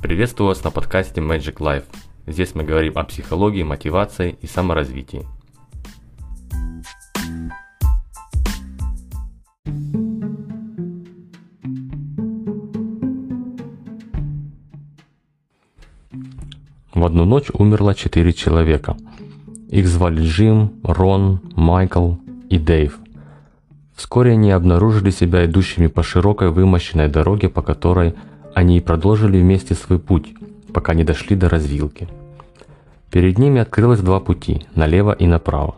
Приветствую вас на подкасте Magic Life. Здесь мы говорим о психологии, мотивации и саморазвитии. В одну ночь умерло четыре человека. Их звали Джим, Рон, Майкл и Дэйв. Вскоре они обнаружили себя идущими по широкой вымощенной дороге, по которой они и продолжили вместе свой путь, пока не дошли до развилки. Перед ними открылось два пути, налево и направо.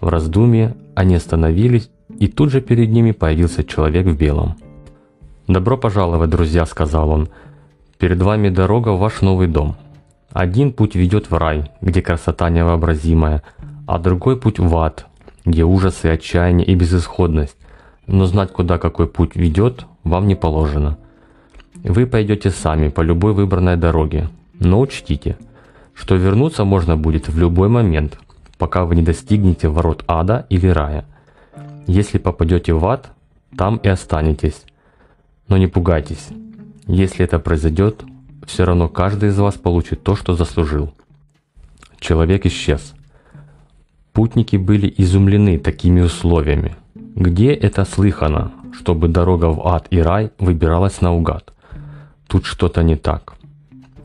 В раздумье они остановились, и тут же перед ними появился человек в белом. «Добро пожаловать, друзья», — сказал он. «Перед вами дорога в ваш новый дом. Один путь ведет в рай, где красота невообразимая, а другой путь в ад, где ужасы, отчаяние и безысходность. Но знать, куда какой путь ведет, вам не положено. Вы пойдете сами по любой выбранной дороге, но учтите, что вернуться можно будет в любой момент, пока вы не достигнете ворот ада или рая. Если попадете в ад, там и останетесь. Но не пугайтесь. Если это произойдет, все равно каждый из вас получит то, что заслужил. Человек исчез. Путники были изумлены такими условиями. Где это слыхано, чтобы дорога в ад и рай выбиралась наугад? Тут что-то не так.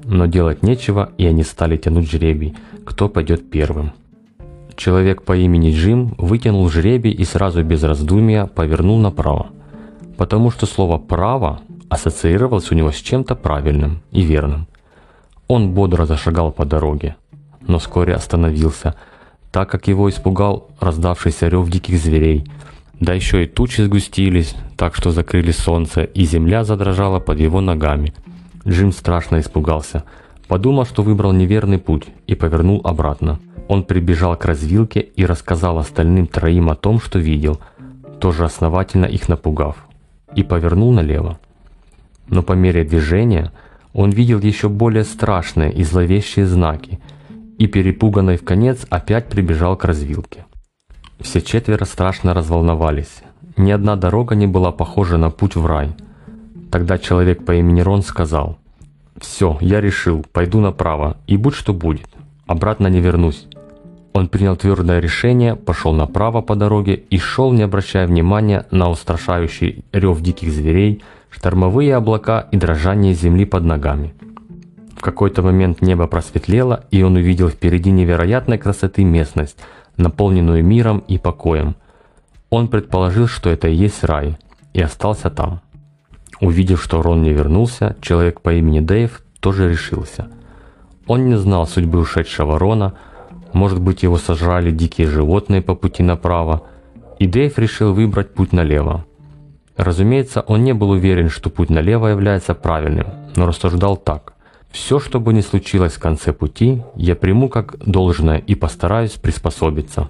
Но делать нечего, и они стали тянуть жребий, кто пойдет первым. Человек по имени Джим вытянул жребий и сразу без раздумия повернул направо. Потому что слово «право» ассоциировалось у него с чем-то правильным и верным. Он бодро зашагал по дороге, но вскоре остановился – так как его испугал раздавшийся рев диких зверей. Да еще и тучи сгустились, так что закрыли солнце, и земля задрожала под его ногами. Джим страшно испугался, подумал, что выбрал неверный путь и повернул обратно. Он прибежал к развилке и рассказал остальным троим о том, что видел, тоже основательно их напугав, и повернул налево. Но по мере движения он видел еще более страшные и зловещие знаки – и, перепуганный в конец, опять прибежал к развилке. Все четверо страшно разволновались. Ни одна дорога не была похожа на путь в рай. Тогда человек по имени Рон сказал, «Все, я решил, пойду направо, и будь что будет, обратно не вернусь». Он принял твердое решение, пошел направо по дороге и шел, не обращая внимания на устрашающий рев диких зверей, штормовые облака и дрожание земли под ногами. В какой-то момент небо просветлело, и он увидел впереди невероятной красоты местность, наполненную миром и покоем. Он предположил, что это и есть рай, и остался там. Увидев, что Рон не вернулся, человек по имени Дэйв тоже решился. Он не знал судьбы ушедшего Рона, может быть его сожрали дикие животные по пути направо, и Дэйв решил выбрать путь налево. Разумеется, он не был уверен, что путь налево является правильным, но рассуждал так. Все, что бы ни случилось в конце пути, я приму как должное и постараюсь приспособиться.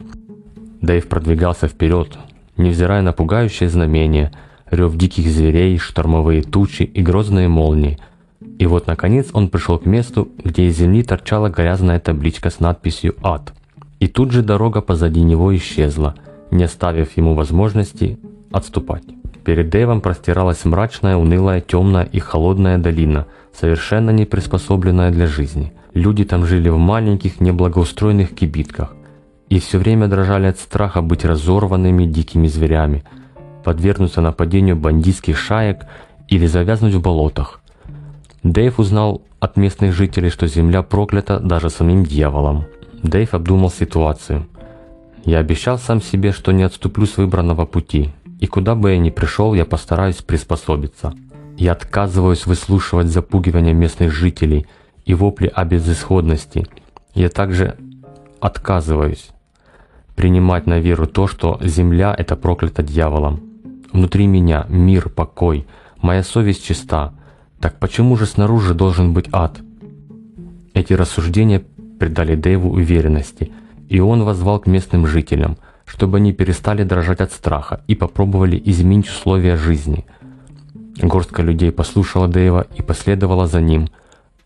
Дэйв продвигался вперед, невзирая на пугающее знамение, рев диких зверей, штормовые тучи и грозные молнии. И вот, наконец, он пришел к месту, где из земли торчала грязная табличка с надписью «Ад». И тут же дорога позади него исчезла, не оставив ему возможности отступать. Перед Дэйвом простиралась мрачная, унылая, темная и холодная долина, совершенно не приспособленная для жизни. Люди там жили в маленьких, неблагоустроенных кибитках и все время дрожали от страха быть разорванными дикими зверями, подвергнуться нападению бандитских шаек или завязнуть в болотах. Дэйв узнал от местных жителей, что земля проклята даже самим дьяволом. Дэйв обдумал ситуацию. «Я обещал сам себе, что не отступлю с выбранного пути, и куда бы я ни пришел, я постараюсь приспособиться. Я отказываюсь выслушивать запугивания местных жителей и вопли о безысходности. Я также отказываюсь принимать на веру то, что земля – это проклята дьяволом. Внутри меня мир, покой, моя совесть чиста. Так почему же снаружи должен быть ад? Эти рассуждения придали Дэйву уверенности, и он возвал к местным жителям – чтобы они перестали дрожать от страха и попробовали изменить условия жизни. Горстка людей послушала Дэйва и последовала за ним,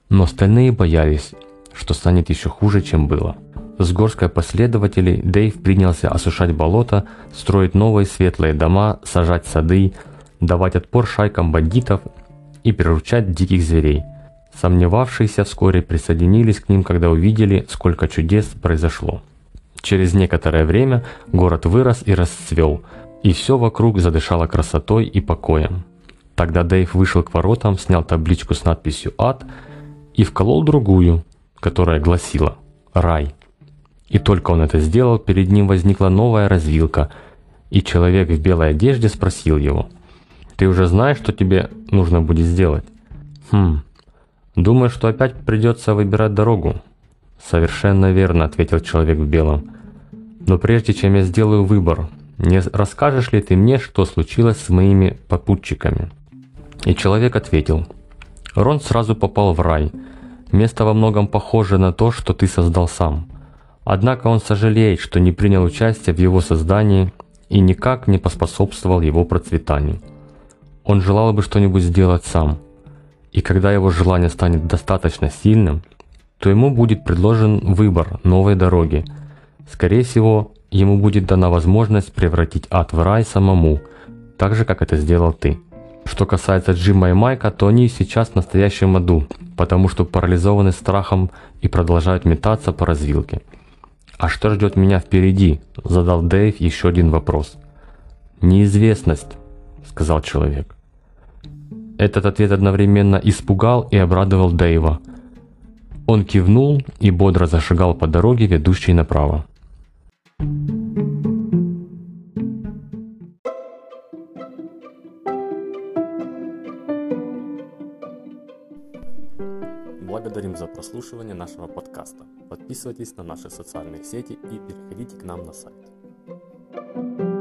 но остальные боялись, что станет еще хуже, чем было. С горской последователей Дэйв принялся осушать болото, строить новые светлые дома, сажать сады, давать отпор шайкам бандитов и приручать диких зверей. Сомневавшиеся вскоре присоединились к ним, когда увидели, сколько чудес произошло. Через некоторое время город вырос и расцвел, и все вокруг задышало красотой и покоем. Тогда Дэйв вышел к воротам, снял табличку с надписью «Ад» и вколол другую, которая гласила «Рай». И только он это сделал, перед ним возникла новая развилка, и человек в белой одежде спросил его, «Ты уже знаешь, что тебе нужно будет сделать?» «Хм, думаю, что опять придется выбирать дорогу». «Совершенно верно», — ответил человек в белом. «Но прежде чем я сделаю выбор, не расскажешь ли ты мне, что случилось с моими попутчиками?» И человек ответил, «Рон сразу попал в рай. Место во многом похоже на то, что ты создал сам. Однако он сожалеет, что не принял участие в его создании и никак не поспособствовал его процветанию. Он желал бы что-нибудь сделать сам. И когда его желание станет достаточно сильным, то ему будет предложен выбор новой дороги. Скорее всего, ему будет дана возможность превратить ад в рай самому, так же, как это сделал ты. Что касается Джима и Майка, то они сейчас в настоящем аду, потому что парализованы страхом и продолжают метаться по развилке. «А что ждет меня впереди?» – задал Дэйв еще один вопрос. «Неизвестность», – сказал человек. Этот ответ одновременно испугал и обрадовал Дэйва. Он кивнул и бодро зашагал по дороге, ведущей направо. Благодарим за прослушивание нашего подкаста. Подписывайтесь на наши социальные сети и переходите к нам на сайт.